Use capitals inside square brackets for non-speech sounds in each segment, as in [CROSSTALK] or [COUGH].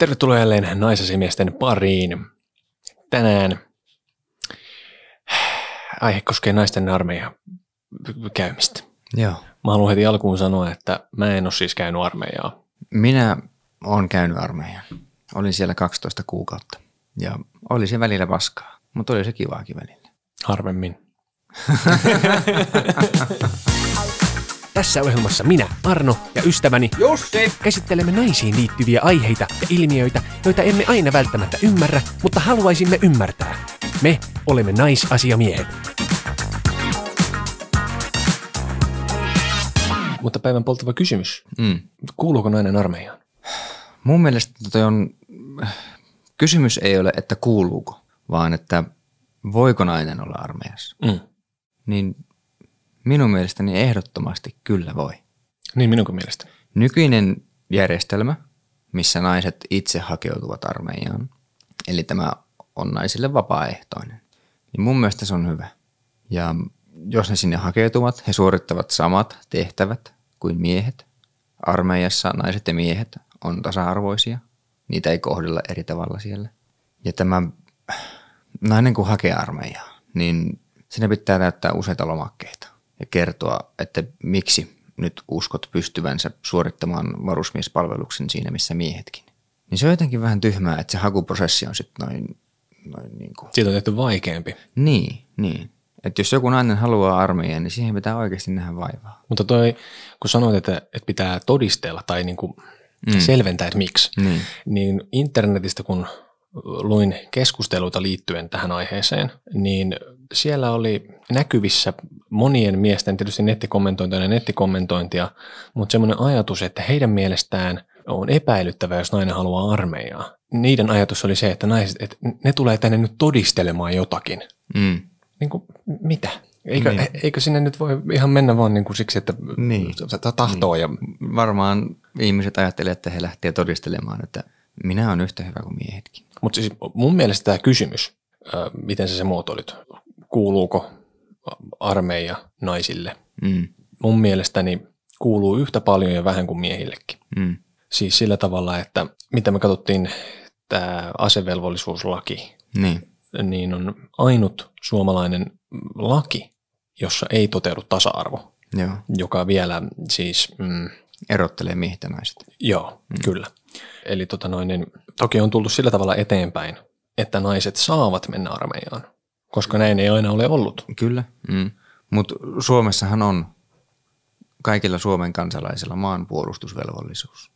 Tervetuloa jälleen naisasimiesten pariin. Tänään aihe koskee naisten armeijan käymistä. Joo. Mä haluan heti alkuun sanoa, että mä en ole siis käynyt armeijaa. Minä olen käynyt armeijan. Olin siellä 12 kuukautta ja oli se välillä paskaa, mutta oli se kivaakin välillä. Harvemmin. [LAUGHS] Tässä ohjelmassa minä, Arno ja ystäväni Jussi! käsittelemme naisiin liittyviä aiheita ja ilmiöitä, joita emme aina välttämättä ymmärrä, mutta haluaisimme ymmärtää. Me olemme naisasiamiehet. Mutta päivän polttava kysymys. Mm. Kuuluuko nainen armeijaan? Mun mielestä toi on, kysymys ei ole, että kuuluuko, vaan että voiko nainen olla armeijassa. Mm. Niin minun mielestäni ehdottomasti kyllä voi. Niin minunkin mielestä. Nykyinen järjestelmä, missä naiset itse hakeutuvat armeijaan, eli tämä on naisille vapaaehtoinen, niin mun mielestä se on hyvä. Ja jos ne sinne hakeutuvat, he suorittavat samat tehtävät kuin miehet. Armeijassa naiset ja miehet on tasa-arvoisia. Niitä ei kohdella eri tavalla siellä. Ja tämä nainen kun hakee armeijaa, niin sinne pitää täyttää useita lomakkeita ja kertoa, että miksi nyt uskot pystyvänsä suorittamaan varusmiespalveluksen siinä, missä miehetkin. Niin se on jotenkin vähän tyhmää, että se hakuprosessi on sitten noin, noin niin kuin. Siitä on tehty vaikeampi. Niin, niin. Että jos joku nainen haluaa armeijaan, niin siihen pitää oikeasti nähdä vaivaa. Mutta toi, kun sanoit, että, että pitää todistella tai niin kuin mm. selventää, että miksi, Niin. niin internetistä kun luin keskusteluita liittyen tähän aiheeseen, niin siellä oli näkyvissä monien miesten, tietysti nettikommentointia ja nettikommentointia, mutta semmoinen ajatus, että heidän mielestään on epäilyttävää, jos nainen haluaa armeijaa. Niiden ajatus oli se, että naiset, että ne tulee tänne nyt todistelemaan jotakin. Mm. Niin kuin, mitä? Eikö, Niin. eikö sinne nyt voi ihan mennä vaan niin kuin siksi, että Niin. ta- tahtoo ja Varmaan ihmiset ajattelevat, että he lähtevät todistelemaan, että minä olen yhtä hyvä kuin miehetkin. Mutta siis mun mielestä tämä kysymys, miten sä se muotoilit, kuuluuko armeija naisille? Mm. Mun mielestäni kuuluu yhtä paljon ja vähän kuin miehillekin. Mm. Siis sillä tavalla, että mitä me katsottiin, tämä asevelvollisuuslaki, Niin. niin on ainut suomalainen laki, jossa ei toteudu tasa-arvo, Joo. joka vielä siis, mm, Erottelee miehet ja naiset. joo, mm. kyllä. Eli tota noin, niin, toki on tultu sillä tavalla eteenpäin, että naiset saavat mennä armeijaan, koska näin ei aina ole ollut. Kyllä. Mm. Mutta Suomessahan on kaikilla Suomen kansalaisilla maanpuolustusvelvollisuus.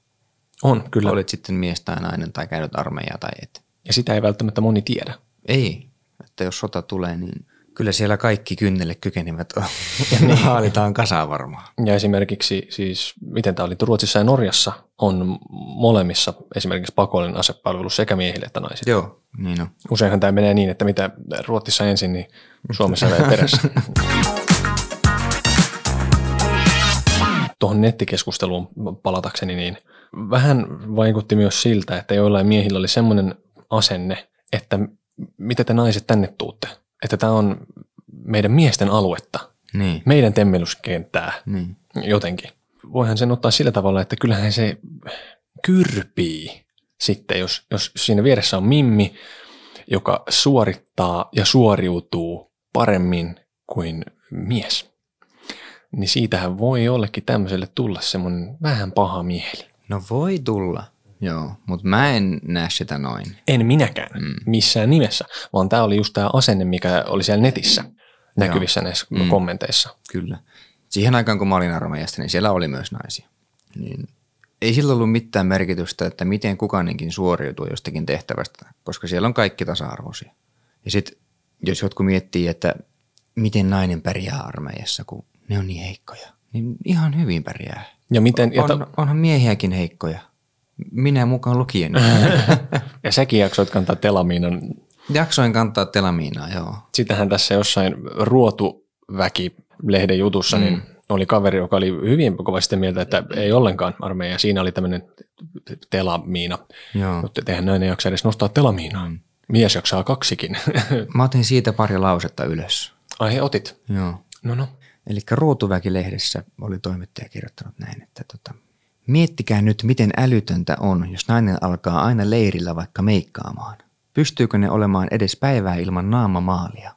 On, kyllä. Olit sitten mies tai nainen tai käynyt armeijaa tai et. Ja sitä ei välttämättä moni tiedä. Ei. Että jos sota tulee, niin kyllä siellä kaikki kynnelle kykenevät on. [LAUGHS] Ja ne haalitaan kasaan varmaan. Ja esimerkiksi siis, miten tämä oli, Ruotsissa ja Norjassa on molemmissa esimerkiksi pakollinen asepalvelus sekä miehille että naisille. Joo, niin on. Useinhan tämä menee niin, että mitä Ruotsissa ensin, niin Suomessa vielä perässä. Tuohon nettikeskusteluun palatakseni, niin vähän vaikutti myös siltä, että joillain miehillä oli semmoinen asenne, että mitä te naiset tänne tuutte, että tämä on meidän miesten aluetta, Niin. meidän temmelyskenttää niin. jotenkin. Voihan sen ottaa sillä tavalla, että kyllähän se kyrpii sitten, jos, jos siinä vieressä on Mimmi, joka suorittaa ja suoriutuu paremmin kuin mies. Niin siitähän voi jollekin tämmöiselle tulla semmoinen vähän paha mieli. No voi tulla. Joo, mutta mä en näe sitä noin. En minäkään mm. missään nimessä, vaan tämä oli just tämä asenne, mikä oli siellä netissä näkyvissä näissä mm. kommenteissa. Kyllä. Siihen aikaan, kun mä olin armeijasta, niin siellä oli myös naisia. Niin ei sillä ollut mitään merkitystä, että miten kukainenkin suoriutuu jostakin tehtävästä, koska siellä on kaikki tasa-arvoisia. Ja sitten jos jotkut miettii, että miten nainen pärjää armeijassa, kun ne on niin heikkoja, niin ihan hyvin pärjää. Ja, miten, On, onhan miehiäkin heikkoja. Minä mukaan lukien. [LAUGHS] ja säkin jaksoit kantaa telamiinan Jaksoin kantaa telamiinaa, joo. Sitähän tässä jossain ruotuväki-lehden jutussa, mm. niin oli kaveri, joka oli hyvin kovasti mieltä, että ei ollenkaan armeija. Siinä oli tämmöinen telamiina. joo. Mutta eihän näin ei jaksa edes nostaa telamiinaa. Mm. Mies jaksaa kaksikin. [LAUGHS] Mä otin siitä pari lausetta ylös. Ai he otit. Joo. No no. Eli Ruutuväki-lehdessä oli toimittaja kirjoittanut näin, että tota, Miettikää nyt, miten älytöntä on, jos nainen alkaa aina leirillä vaikka meikkaamaan. Pystyykö ne olemaan edes päivää ilman naamamaalia?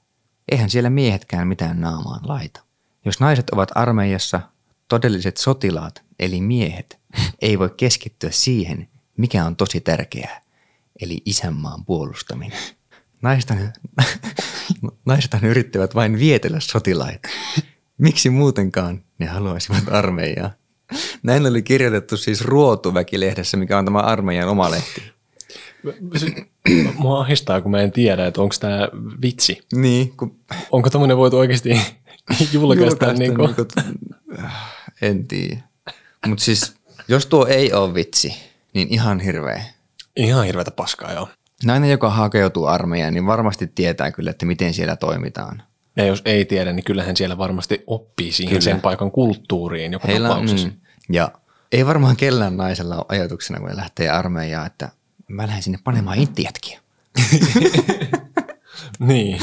Eihän siellä miehetkään mitään naamaan laita. Jos naiset ovat armeijassa, todelliset sotilaat, eli miehet, [LAUGHS] ei voi keskittyä siihen, mikä on tosi tärkeää, eli isänmaan puolustaminen. Naisethan, [LAUGHS] naisethan yrittävät vain vietellä sotilaita. Miksi muutenkaan ne haluaisivat armeijaa? Näin oli kirjoitettu siis Ruotuväki-lehdessä, mikä on tämä armeijan oma lehti. Mua ahistaa, kun mä en tiedä, että onko tämä vitsi. Niin, kun Onko tämmöinen voitu oikeasti [LAUGHS] julkaista? julkaista Niin kuin, niinku, en tiedä. Mutta siis, jos tuo ei ole vitsi, niin ihan hirveä. ihan hirveätä paskaa, joo. Nainen, joka hakeutuu armeijaan, niin varmasti tietää kyllä, että miten siellä toimitaan. Ja jos ei tiedä, niin kyllähän siellä varmasti oppii siihen Kyllä. sen paikan kulttuuriin joka Heillä tapauksessa. mm, ja ei varmaan kellään naisella ole ajatuksena, kun lähtee armeijaan, että mä lähden sinne panemaan intiätkiä. [LAUGHS] Niin.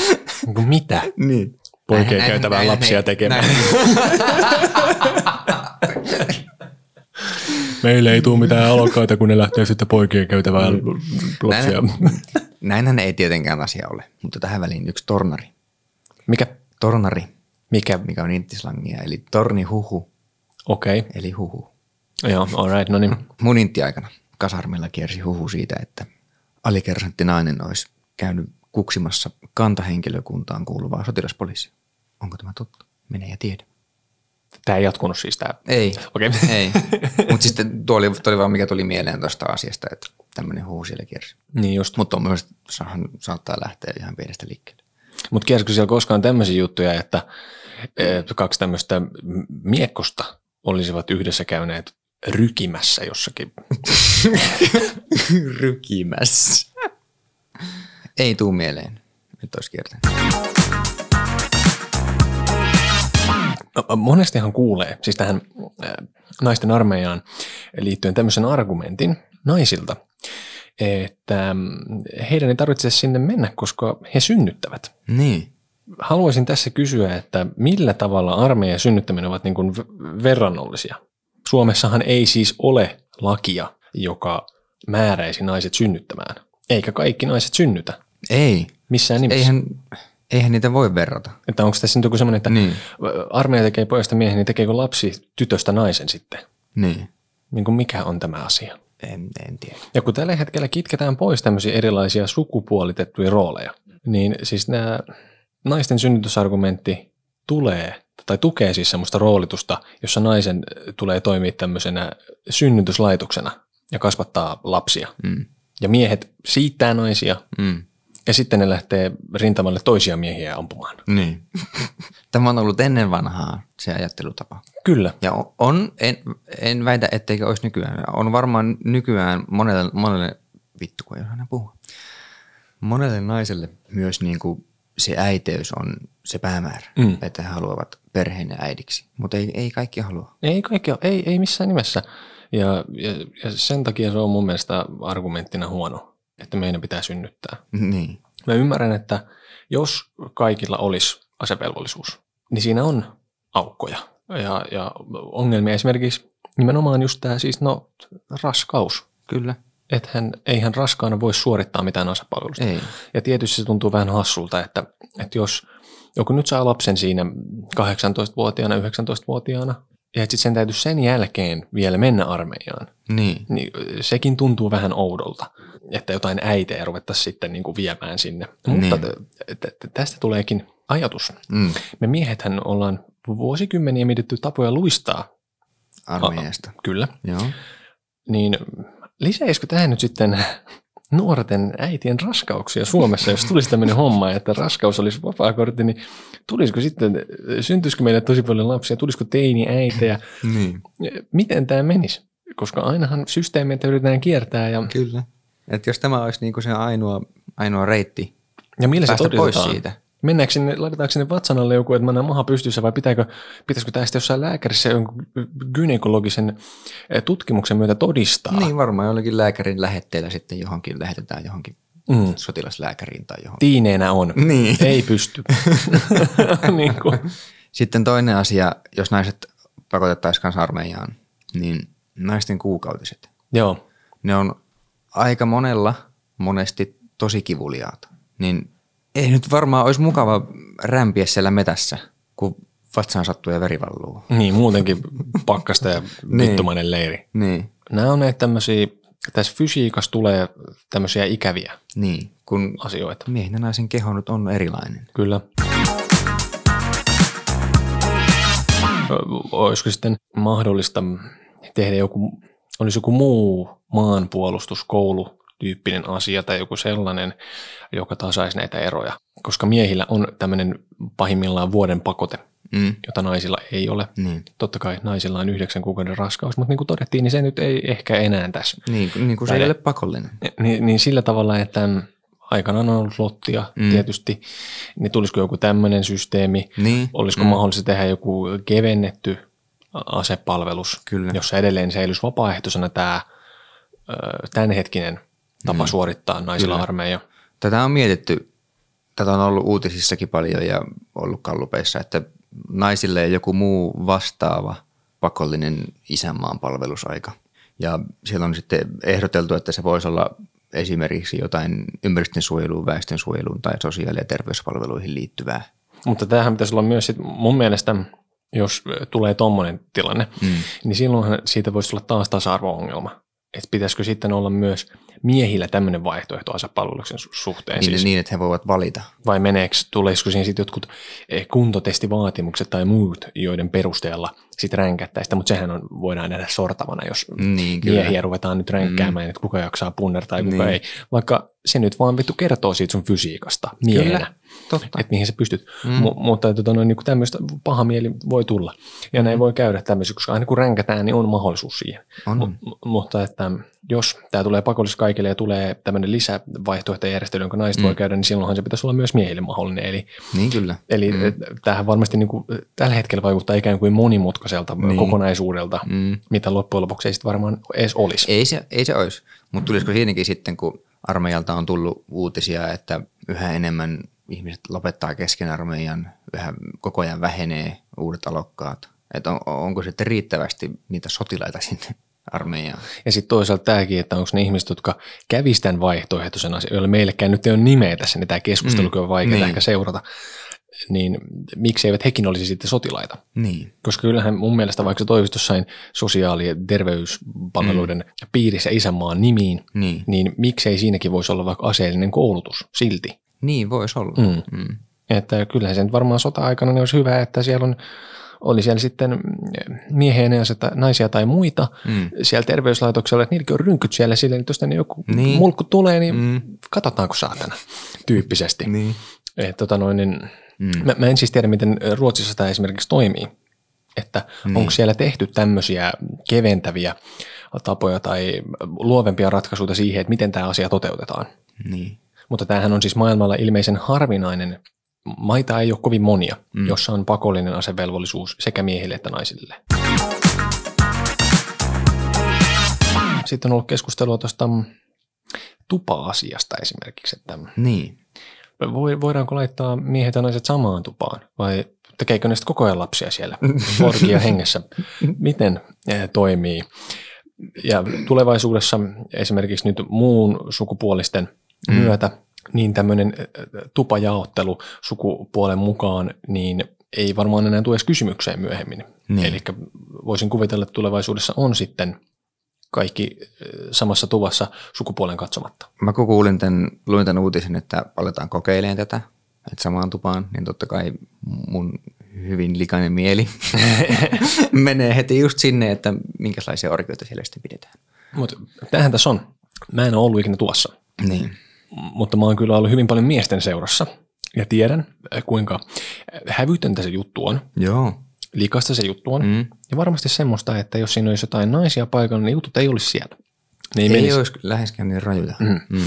niin mitä? Niin. Poikien käytävää näin- lapsia näin- tekemään. näin- [LAUGHS] Meille ei tule mitään alokkaita, kun ne lähtee sitten poikien käytävää lapsia. Näin, näinhän ei tietenkään asia ole, mutta tähän väliin yksi tornari. Mikä? Tornari, Mikä? mikä on intislangia, eli torni huhu, Okei. Okay. eli huhu. Joo, all right, no niin. Mun intti-aikana kasarmilla kiersi huhu siitä, että alikersantti nainen olisi käynyt kuksimassa kantahenkilökuntaan kuuluvaa sotilaspoliisia. Onko tämä totta? Mene ja tiedä. Tämä ei jatkunut siis tämä. Ei, Okei. ei. Mutta sitten tuo oli, tuo oli vaan mikä tuli mieleen tuosta asiasta, että tämmöinen huhu siellä kiersi. Niin just. Mutta tuommoiset saattaa lähteä ihan pienestä liikkeelle. Mutta kiersikö siellä koskaan tämmöisiä juttuja, että kaksi tämmöistä miekkosta olisivat yhdessä käyneet rykimässä jossakin? [LAUGHS] Rykimässä. Ei tuu mieleen, että olisi kiertänyt. No, monestihan kuulee, siis tähän äh, naisten armeijaan liittyen tämmöisen argumentin naisilta, että mm, heidän ei tarvitse sinne mennä, koska he synnyttävät. Niin. Haluaisin tässä kysyä, että millä tavalla armeijan synnyttäminen ovat niin kuin verrannollisia? Suomessahan ei siis ole lakia, joka määräisi naiset synnyttämään. Eikä kaikki naiset synnytä Ei. missään nimessä. Eihän, eihän niitä voi verrata. Että onko tässä nyt joku semmoinen, että Niin. armeija tekee pojasta miehen, niin tekeekö lapsi tytöstä naisen sitten? Niin. Niin kuin mikä on tämä asia? En, en tiedä. Ja kun tällä hetkellä kitketään pois tämmöisiä erilaisia sukupuolitettuja rooleja, niin siis nämä naisten synnytysargumentti tulee tai tukee siis semmoista roolitusta, jossa naisen tulee toimia tämmöisenä synnytyslaitoksena ja kasvattaa lapsia. Mm. Ja miehet siittää naisia Mm. Ja sitten ne lähtee rintamalle toisia miehiä ampumaan. Niin. [LAUGHS] Tämä on ollut ennen vanhaa se ajattelutapa. Kyllä. Ja on- en, en väitä, etteikö olisi nykyään. On varmaan nykyään monelle, monelle vittu kun ei aina puhua. Monelle naiselle myös niin kuin se äiteys on se päämäärä, mm. että he haluavat perheen äidiksi. Mutta ei, ei kaikki halua. Ei kaikki, ei, ei missään nimessä. Ja, ja, ja sen takia se on mun mielestä argumenttina huono, että meidän pitää synnyttää. Niin. Mä ymmärrän, että jos kaikilla olisi asevelvollisuus, niin siinä on aukkoja ja, ja ongelmia. Esimerkiksi nimenomaan just tämä siis, no, raskaus. Kyllä. Ethän, eihän raskaana voi suorittaa mitään asepalvelusta. Ei. Ja tietysti se tuntuu vähän hassulta, että, että jos joku nyt saa lapsen siinä 18-vuotiaana, 19-vuotiaana, ja sitten sen täytyy sen jälkeen vielä mennä armeijaan, Niin. niin sekin tuntuu vähän oudolta, että jotain äitejä ruvettaisiin sitten niin kuin viemään sinne. Niin. Mutta t- t- tästä tuleekin ajatus. Mm. Me miehethän ollaan vuosikymmeniä mietitty tapoja luistaa, Armeijasta. kyllä. Joo. Niin lisäisikö tähän nyt sitten nuorten äitien raskauksia Suomessa, jos tulisi tämmöinen homma, että raskaus olisi vapaakortti, niin tulisiko sitten, syntyisikö meille tosi paljon lapsia, tulisiko teini-äitejä, Niin. miten tämä menisi? Koska ainahan systeemeitä yritetään kiertää ja, Kyllä. Et jos tämä olisi niinku se ainoa, ainoa reitti ja millä se pois siitä. Mennäänkö sinne, laitetaanko sinne vatsan alle joku, että mä näen maha pystyssä vai pitääkö, pitäisikö tästä jossain lääkärissä jonkun gynekologisen eh, tutkimuksen myötä todistaa? Niin varmaan jollakin lääkärin lähetteellä sitten johonkin lähetetään johonkin Mm. sotilaslääkäriin tai johonkin. Tiineenä on. Niin. Ei pysty. [LAUGHS] niin kuin. Sitten toinen asia, jos naiset pakotettaisiin kanssa armeijaan, niin naisten kuukautiset. Joo, Ne on aika monella monesti tosi kivuliaat. Niin ei nyt varmaan olisi mukava rämpiä siellä metässä, kun vatsaan sattuu ja veri valluu. niin muutenkin pakkasta ja [LAUGHS] vittumainen leiri. Niin, Nämä on näitä tämmöisiä, tässä fysiikassa tulee tämmöisiä ikäviä niin, kun asioita. miehen ja naisen keho nyt on erilainen. Kyllä. Olisiko sitten mahdollista tehdä joku, olisi joku muu maanpuolustuskoulu tyyppinen asia tai joku sellainen, joka tasaisi näitä eroja. Koska miehillä on tämmöinen pahimmillaan vuoden pakote, Mm, jota naisilla ei ole. niin. Totta kai naisilla on yhdeksän kuukauden raskaus, mutta niin kuin todettiin, niin se nyt ei ehkä enää tässä. Niin, niin kuin se ei ole pakollinen. Niin, niin sillä tavalla, että aikanaan on ollut lottia mm. Tietysti, niin tulisiko joku tämmöinen systeemi, Niin, olisiko mm. mahdollista tehdä joku kevennetty asepalvelus, Kyllä. jossa edelleen säilyisi vapaaehtoisena tämä tämänhetkinen tapa mm. suorittaa naisilla Kyllä. armeija. Tätä on mietitty, tätä on ollut uutisissakin paljon ja ollut kallupeissa, että naisille ei joku muu vastaava pakollinen isänmaan palvelusaika. Ja siellä on sitten ehdoteltu, että se voisi olla esimerkiksi jotain ympäristönsuojeluun, väestönsuojeluun tai sosiaali- ja terveyspalveluihin liittyvää. Mutta tämähän pitäisi olla myös sit mun mielestä, jos tulee tuommoinen tilanne, mm. niin silloinhan siitä voisi tulla taas tasa-arvo-ongelma. Että pitäisikö sitten olla myös miehillä tämmöinen vaihtoehto asepalveluksen su- suhteen? Niin, siis, niin, että he voivat valita. vai meneekö, tuleisiko siihen sitten jotkut eh, kuntotestivaatimukset tai muut, joiden perusteella sitten ränkättäistä, mutta sehän on, voidaan nähdä sortavana, jos Niin, kyllä. miehiä ruvetaan nyt ränkkäämään, mm. että kuka jaksaa punnertaa ja kuka Niin. ei, vaikka se nyt vaan vittu kertoo siitä sun fysiikasta miehenä. Kyllä, totta. Että mihin sä pystyt. Mm. M- mutta tota, no, niin tämmöistä paha mieli voi tulla. Ja näin voi käydä tämmöisiä, koska aina kun ränkätään, niin on mahdollisuus siihen. On. M- mutta että jos tämä tulee pakolliseksi kaikille ja tulee tämmöinen lisävaihtoehtojärjestely, jonka naiset mm. voi käydä, niin silloinhan se pitäisi olla myös miehille mahdollinen. Eli, Niin kyllä. eli mm. tämähän varmasti niin kuin, tällä hetkellä vaikuttaa ikään kuin monimutkaiselta niin. kokonaisuudelta, mm. mitä loppujen lopuksi ei sitten varmaan edes olisi. Ei se, ei se olisi, mutta tulisiko siinäkin sitten, kun armeijalta on tullut uutisia, että yhä enemmän ihmiset lopettaa kesken armeijan, yhä koko ajan vähenee uudet alokkaat. Että on, onko sitten riittävästi niitä sotilaita sinne armeijaan? Ja sitten toisaalta tämäkin, että onko ne ihmiset, jotka kävisivät tämän vaihtoehtoisen asian, joille meillekään nyt ei ole nimeä tässä, niin tämä keskustelukin on vaikeaa niin. ehkä seurata, niin miksi eivät hekin olisi sitten sotilaita? Niin. Koska kyllähän mun mielestä vaikka se toivisi jossain sosiaali- ja terveyspalveluiden mm. piirissä isänmaan nimiin, Niin. niin miksei siinäkin voisi olla vaikka aseellinen koulutus silti? Niin voisi olla. Mm. Mm. Että kyllähän se nyt varmaan sota-aikana niin olisi hyvä, että siellä on, oli siellä sitten miehiä, naisia tai muita Mm. siellä terveyslaitoksella, että niilläkin on rynkyt siellä silleen, että jos tänne joku Niin. mulkku tulee, niin Mm. mm. katsotaanko saatana tyyppisesti. Niin. Et, tota noin, niin, Mm. mä, mä en siis tiedä, miten Ruotsissa tämä esimerkiksi toimii. Että niin. onko siellä tehty tämmöisiä keventäviä tapoja tai luovempia ratkaisuja siihen, että miten tämä asia toteutetaan. Niin. Mutta tämähän on siis maailmalla ilmeisen harvinainen. Maita ei ole kovin monia, Mm. jossa on pakollinen asevelvollisuus sekä miehille että naisille. Sitten on ollut keskustelua tuosta tupa-asiasta esimerkiksi, että Niin. voi- voidaanko laittaa miehet ja naiset samaan tupaan vai tekeekö ne koko ajan lapsia siellä [LAUGHS] orgia hengessä? Miten eh, toimii? Ja tulevaisuudessa esimerkiksi nyt muun sukupuolisten Mm. myötä niin tämmöinen eh, tupajaottelu sukupuolen mukaan niin ei varmaan enää tule edes kysymykseen myöhemmin. Niin. Eli voisin kuvitella, että tulevaisuudessa on sitten kaikki eh, samassa tuvassa sukupuolen katsomatta. Mä kun kuulin tämän, luin tämän uutisen, että aletaan kokeilemaan tätä, että samaan tupaan, niin totta kai mun hyvin likainen mieli [LAUGHS] menee heti just sinne, että minkälaisia orkioita siellä sitten pidetään. Mutta tämähän tässä on. Mä en ole ollut ikinä tuossa, Niin. Mutta mä oon kyllä ollut hyvin paljon miesten seurassa ja tiedän, äh, kuinka hävytöntä se juttu on, Joo. likasta se juttu on. Mm. Ja varmasti semmoista, että jos siinä olisi jotain naisia paikalla, niin jutut ei olisi siellä. Ne ei, Ei, menisi. olisi läheskään niin rajuja. Mm. Mm.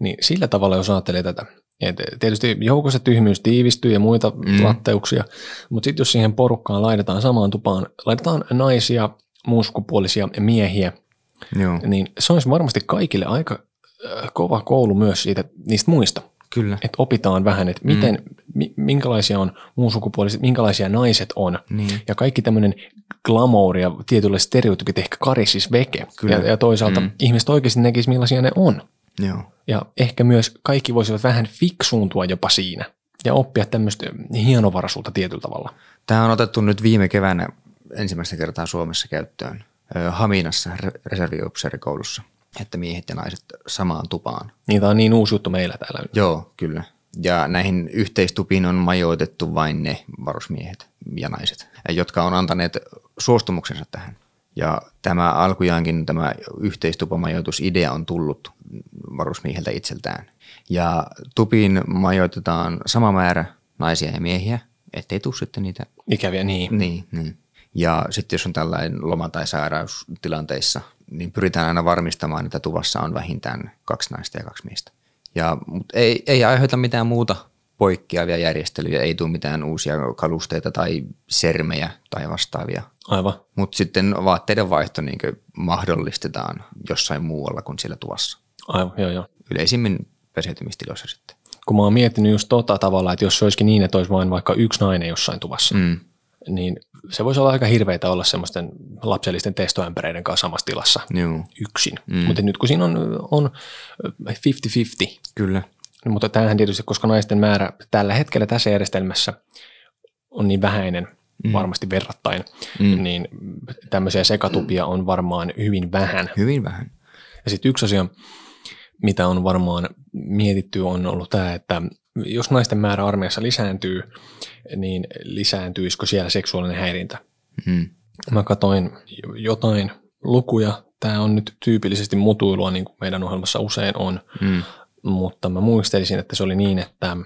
Niin sillä tavalla, jos ajattelee tätä, et tietysti joukossa tyhmyys tiivistyy ja muita Mm. latteuksia, mutta sitten jos siihen porukkaan laitetaan samaan tupaan, laitetaan naisia, muuskupuolisia miehiä, Joo, niin se olisi varmasti kaikille aika kova koulu myös siitä, niistä muista. Kyllä. Että opitaan vähän, että miten, mm. minkälaisia on muun sukupuoliset, minkälaisia naiset on. Niin. Ja kaikki tämmöinen glamour ja tietylle stereotypit ehkä karissis veke. Kyllä. Ja, ja toisaalta mm. ihmiset oikeasti näkisivät, millaisia ne on. Joo. Ja ehkä myös kaikki voisivat vähän fiksuuntua jopa siinä ja oppia tämmöistä hienovaraisuutta tietyllä tavalla. Tämä on otettu nyt viime keväänä ensimmäistä kertaa Suomessa käyttöön Haminassa reserviupseerikoulussa, että miehet ja naiset samaan tupaan. Niin tämä on niin uusi juttu meillä täällä. Joo, kyllä. Ja näihin yhteistupiin on majoitettu vain ne varusmiehet ja naiset, jotka on antaneet suostumuksensa tähän. Ja tämä alkujaankin tämä yhteistupamajoitusidea on tullut varusmieheltä itseltään. Ja tupiin majoitetaan sama määrä naisia ja miehiä, ettei tule sitten niitä... Ikäviä, niin. Niin, niin. Ja sitten jos on tällainen loma- tai sairaustilanteissa, niin pyritään aina varmistamaan, että tuvassa on vähintään kaksi naista ja kaksi miestä. Ja, mutta ei, ei aiheuta mitään muuta poikkeavia järjestelyjä, ei tule mitään uusia kalusteita tai sermejä tai vastaavia. Aivan. Mutta sitten vaatteiden vaihto niin mahdollistetaan jossain muualla kuin siellä tuvassa. Aivan, joo joo. Yleisimmin peseytymistiloissa sitten. Kun mä oon miettinyt just tota tavalla, että jos se olisikin niin, että olisi vain vaikka yksi nainen jossain tuvassa, Mm. Niin se voisi olla aika hirveitä olla semmoisten lapsellisten testoämpäreiden kanssa samassa tilassa Joo, yksin. Mm. Mutta nyt kun siinä on, on 50-50, kyllä. mutta tämähän tietysti, koska naisten määrä tällä hetkellä tässä järjestelmässä on niin vähäinen, mm. varmasti verrattain, mm. niin tämmöisiä sekatupia on varmaan hyvin vähän. Hyvin vähän. Ja sitten yksi asia, mitä on varmaan mietitty, on ollut tämä, että jos naisten määrä armeijassa lisääntyy, niin lisääntyisikö siellä seksuaalinen häirintä? Mm. Mä katsoin jotain lukuja. Tämä on nyt tyypillisesti mutuilua, niin kuin meidän ohjelmassa usein on, Mm. mutta mä muistelisin, että se oli niin, että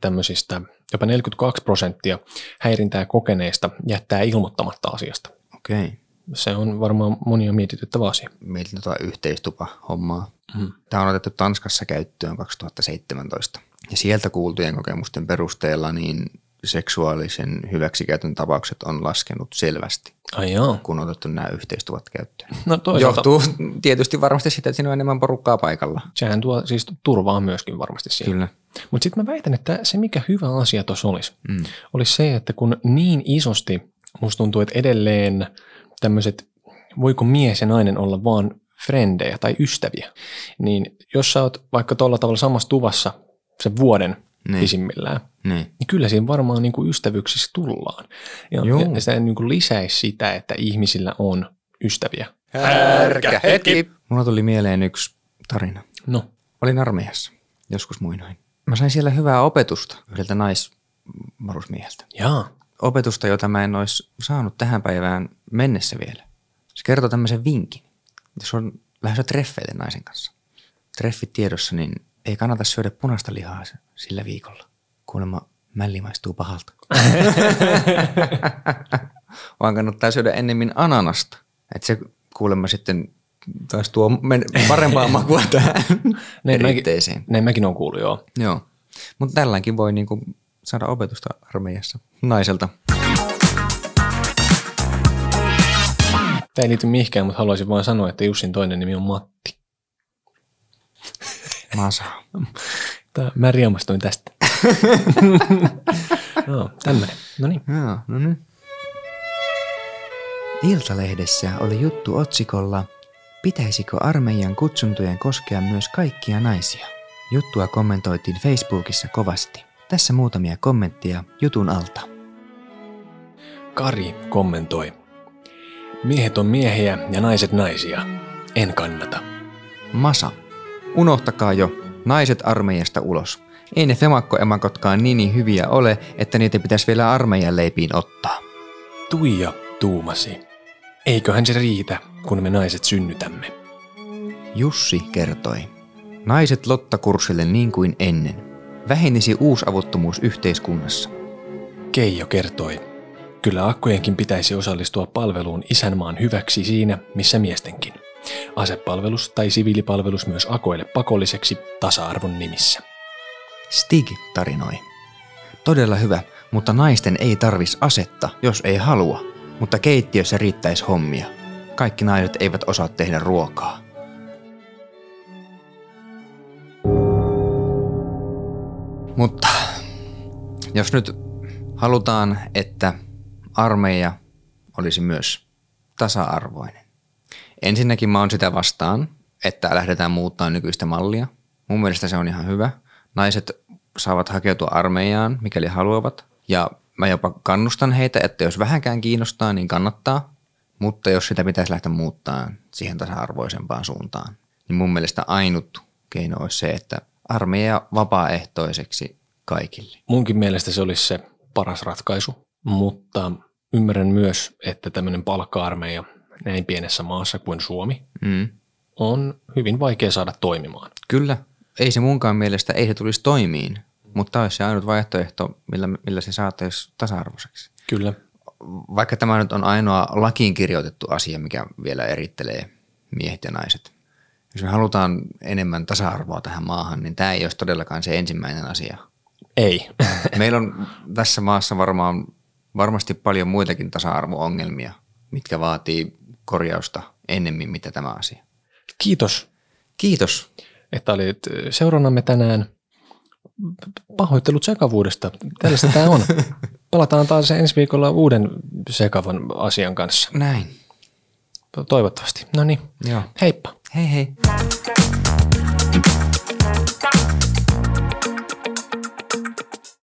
tämmöisistä jopa 42 prosenttia häirintää kokeneista jättää ilmoittamatta asiasta. Okei. Okay. Se on varmaan monia mietityttävä asia. Mietin tota yhteistupa-hommaa. Mm. Tämä on otettu Tanskassa käyttöön 2017. Ja sieltä kuultujen kokemusten perusteella niin seksuaalisen hyväksikäytön tapaukset on laskenut selvästi, Ai joo. kun on otettu nämä yhteistuvat käyttöön. No toisaalta Johtuu tietysti varmasti siitä, että siinä on enemmän porukkaa paikalla. sehän tuo siis turvaa myöskin varmasti siihen. Kyllä. Mutta sitten mä väitän, että se mikä hyvä asia tuossa olisi, Mm. olisi se, että kun niin isosti musta tuntuu, että edelleen tämmöiset, voiko mies ja nainen olla vaan frendejä tai ystäviä, niin jos sä oot vaikka tuolla tavalla samassa tuvassa sen vuoden Niin. pisimmillään, Niin. niin kyllä siinä varmaan niin kuin ystävyyksissä tullaan. Ja, Joo. ja se niin kuin lisäisi sitä, että ihmisillä on ystäviä. Härkä hetki. Mulla tuli mieleen yksi tarina. No, Olin armeijassa joskus muinoin. Mä sain siellä hyvää opetusta yhdeltä naisvarusmieheltä. jaa, Opetusta, jota mä en olisi saanut tähän päivään mennessä vielä. Se kertoo tämmöisen vinkin. Jos on lähdössä treffeille naisen kanssa. Treffit tiedossa, niin ei kannata syödä punaista lihaa sillä viikolla. Kuulemma mälli maistuu pahalta. [LAUGHS] Vaan kannattaa syödä ennemmin ananasta. Että se kuulemma sitten taas tuo parempaa makua [LAUGHS] tähän näin mäkin, näin mäkin on kuullut, joo. Joo. Mutta tälläkin voi niinku saada opetusta armeijassa naiselta. Tämä ei liity mihinkään, mutta haluaisin vain sanoa, että Jussin toinen nimi on Matti. Masa. Tää, mä riemastuin tästä. [LAUGHS] no, tämmöinen. No niin. Joo, no niin. Iltalehdessä oli juttu otsikolla Pitäisikö armeijan kutsuntojen koskea myös kaikkia naisia? Juttua kommentoitiin Facebookissa kovasti. Tässä muutamia kommentteja jutun alta. Kari kommentoi. Miehet on miehiä ja naiset naisia. En kannata. Masa. Unohtakaa jo. Naiset armeijasta ulos. Ei ne femakkoemakotkaan niin, niin hyviä ole, että niitä pitäisi vielä armeijan leipiin ottaa. Tuija tuumasi. Eiköhän se riitä, kun me naiset synnytämme. Jussi kertoi. Naiset Lotta-kurssille niin kuin ennen. Vähenisi uusavuttomuus yhteiskunnassa. Keijo kertoi. Kyllä akkojenkin pitäisi osallistua palveluun isänmaan hyväksi siinä, missä miestenkin. Asepalvelus tai siviilipalvelus myös akoille pakolliseksi tasa-arvon nimissä. Stig tarinoi. Todella hyvä, mutta naisten ei tarvis asetta, jos ei halua. Mutta keittiössä riittäisi hommia. Kaikki naiset eivät osaa tehdä ruokaa. Mutta jos nyt halutaan, että armeija olisi myös tasa-arvoinen. Ensinnäkin mä oon sitä vastaan, että lähdetään muuttaa nykyistä mallia. Mun mielestä se on ihan hyvä. Naiset saavat hakeutua armeijaan, mikäli haluavat. Ja mä jopa kannustan heitä, että jos vähänkään kiinnostaa, niin kannattaa. Mutta jos sitä pitäisi lähteä muuttaa siihen tasa-arvoisempaan suuntaan, niin mun mielestä ainut keino olisi se, että armeija vapaaehtoiseksi kaikille. Munkin mielestä se olisi se paras ratkaisu, mutta ymmärrän myös, että tämmöinen palkka-armeija näin pienessä maassa kuin Suomi Mm. on hyvin vaikea saada toimimaan. Kyllä, ei se munkaan mielestä, ei se tulisi toimiin, mutta olisi se ainut vaihtoehto, millä, millä se saataisiin tasa-arvoiseksi. Kyllä. Vaikka tämä nyt on ainoa lakiin kirjoitettu asia, mikä vielä erittelee miehet ja naiset. Jos me halutaan enemmän tasa-arvoa tähän maahan, niin tämä ei olisi todellakaan se ensimmäinen asia. Ei. [LAUGHS] Meillä on tässä maassa varmaan varmasti paljon muitakin tasa-arvo-ongelmia, mitkä vaatii korjausta ennemmin, mitä tämä asia. Kiitos, Kiitos. että olit seurannamme tänään. Pahoittelut sekavuudesta. Tällaista tämä on. [LAUGHS] Palataan taas ensi viikolla uuden sekavan asian kanssa. Näin. Toivottavasti. No niin, heippa. Hei hei.